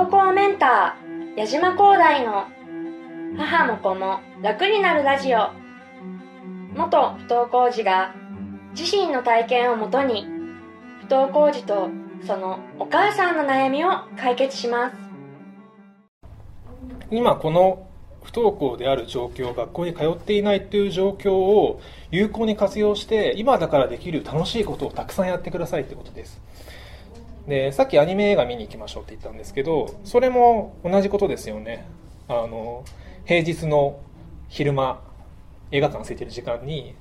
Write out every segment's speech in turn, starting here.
登校メンター矢島光大の母も子も楽になるラジオ。元不登校児が自身の体験をもとに不登校児とそのお母さんの悩みを解決します。今この不登校である状況学校に通っていないという状況を有効に活用して今だからできる楽しいことをたくさんやってくださいということです。でさっきアニメ映画見に行きましょうって言ったんですけどそれも同じことですよね。あの平日の昼間映画館空いてる時間に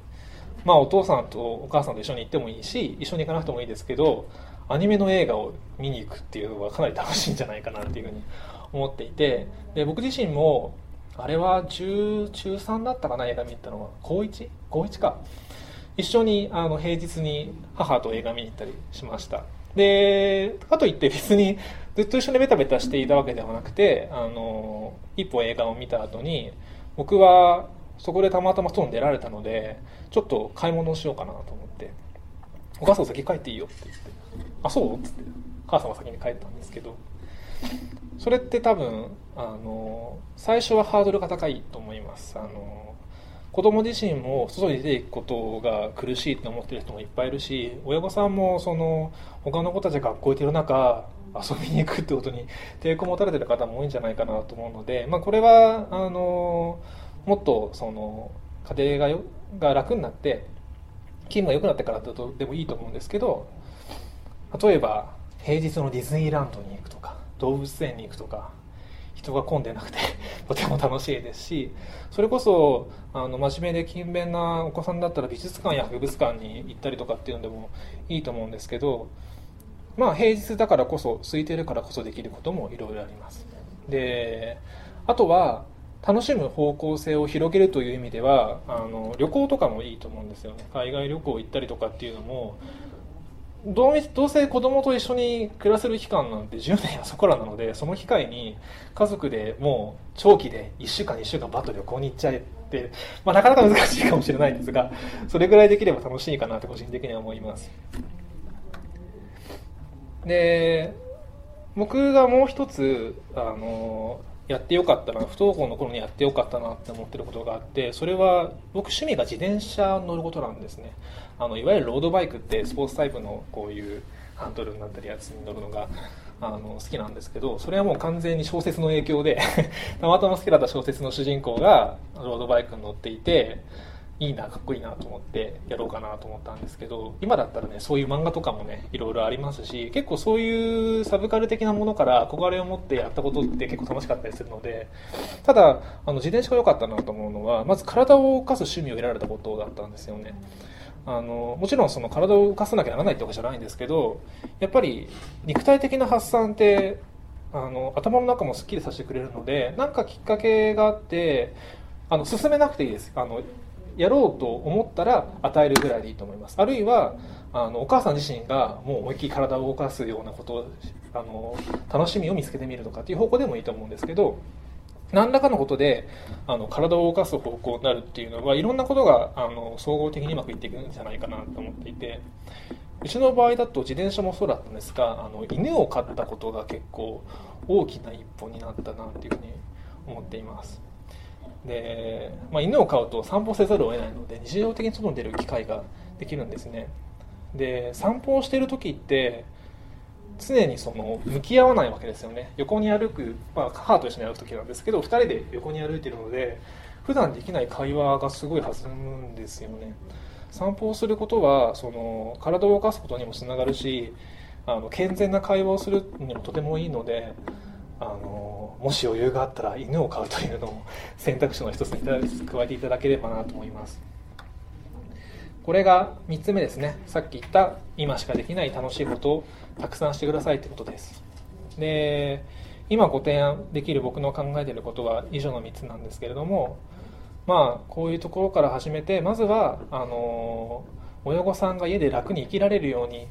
まあお父さんとお母さんと一緒に行ってもいいし一緒に行かなくてもいいですけどアニメの映画を見に行くっていうのはかなり楽しいんじゃないかなっていうふうに思っていてで僕自身もあれは中中3だったかな映画見に行ったのは。高 1? 高1か。一緒にあの平日に母と映画見に行ったりしました。でかといって別にずっと一緒にベタベタしていたわけではなくてあの一歩映画を見た後に僕はそこでたまたま外に出られたのでちょっと買い物をしようかなと思って「お母さん先帰っていいよ」って言って「あそう?」っつって。母さんは先に帰ったんですけど。それって多分あの最初はハードルが高いと思います。あの子供自身も外に出ていくことが苦しいって思ってる人もいっぱいいるし親御さんもその他の子たちが学校行ってる中遊びに行くってことに抵抗を持たれてる方も多いんじゃないかなと思うので、まあ、これはあのもっとその家庭がよが楽になって勤務が良くなってからだとでもいいと思うんですけど例えば平日のディズニーランドに行くとか動物園に行くとか人が混んでなくて とても楽しいですしそれこそあの真面目で勤勉なお子さんだったら美術館や博物館に行ったりとかっていうのでもいいと思うんですけどまあ平日だからこそ空いてるからこそできることもいろいろあります。であとは楽しむ方向性を広げるという意味ではあの旅行とかもいいと思うんですよね。海外旅行行ったりとかっていうのもどうどうせ子供と一緒に暮らせる期間なんて10年やそこらなのでその機会に家族でもう長期で1週間2週間バッと旅行に行っちゃえって、まあ、なかなか難しいかもしれないんですが それぐらいできれば楽しいかなって個人的には思います。で僕がもう一つあのやってよかったな不登校の頃にやってよかったなって思ってることがあってそれは僕趣味が自転車乗ることなんですね。あのいわゆるロードバイクってスポーツタイプのこういうハンドルになったりやつに乗るのがあの好きなんですけどそれはもう完全に小説の影響で たまたま好きだった小説の主人公がロードバイクに乗っていていいなかっこいいなと思ってやろうかなと思ったんですけど今だったらねそういう漫画とかもねいろいろありますし結構そういうサブカル的なものから憧れを持ってやったことって結構楽しかったりするのでただあの自転車が良かったなと思うのはまず体を動かす趣味を得られたことだったんですよね。あのもちろんその体を動かさなきゃならないってわけじゃないんですけどやっぱり肉体的な発散ってあの頭の中もすっきりさせてくれるので何かきっかけがあってあの進めなくていいです。あのやろうと思ったら与えるぐらいでいいと思います。あるいはあのお母さん自身がもう思いっきり体を動かすようなことあの楽しみを見つけてみるとかっていう方向でもいいと思うんですけど何らかのことであの体を動かす方向になるっていうのはいろんなことがあの総合的にうまくいっていくんじゃないかなと思っていてうちの場合だと自転車もそうだったんですがあの犬を飼ったことが結構大きな一歩になったなっていうふうに思っています。で、まあ、犬を飼うと散歩せざるを得ないので日常的に外に出る機会ができるんですね。で散歩をしている時って常にその向き合わないわけですよね。横に歩く、まあ、母と一緒に歩く時なんですけど2人で横に歩いてるので普段できない会話がすごい弾むんですよね。散歩をすることはその体を動かすことにもつながるしあの健全な会話をするにもとてもいいのであのもし余裕があったら犬を飼うというのも選択肢の一つに加えていただければなと思います。これが3つ目ですね。さっき言った今しかできない楽しいことをたくさんしてくださいってことです。で今ご提案できる僕の考えていることは以上の3つなんですけれどもまあこういうところから始めてまずはあの親御さんが家で楽に生きられるように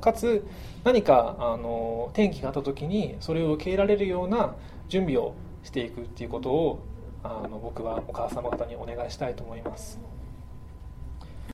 かつ何かあの転機があった時にそれを受け入れられるような準備をしていくっていうことをあの僕はお母様方にお願いしたいと思います。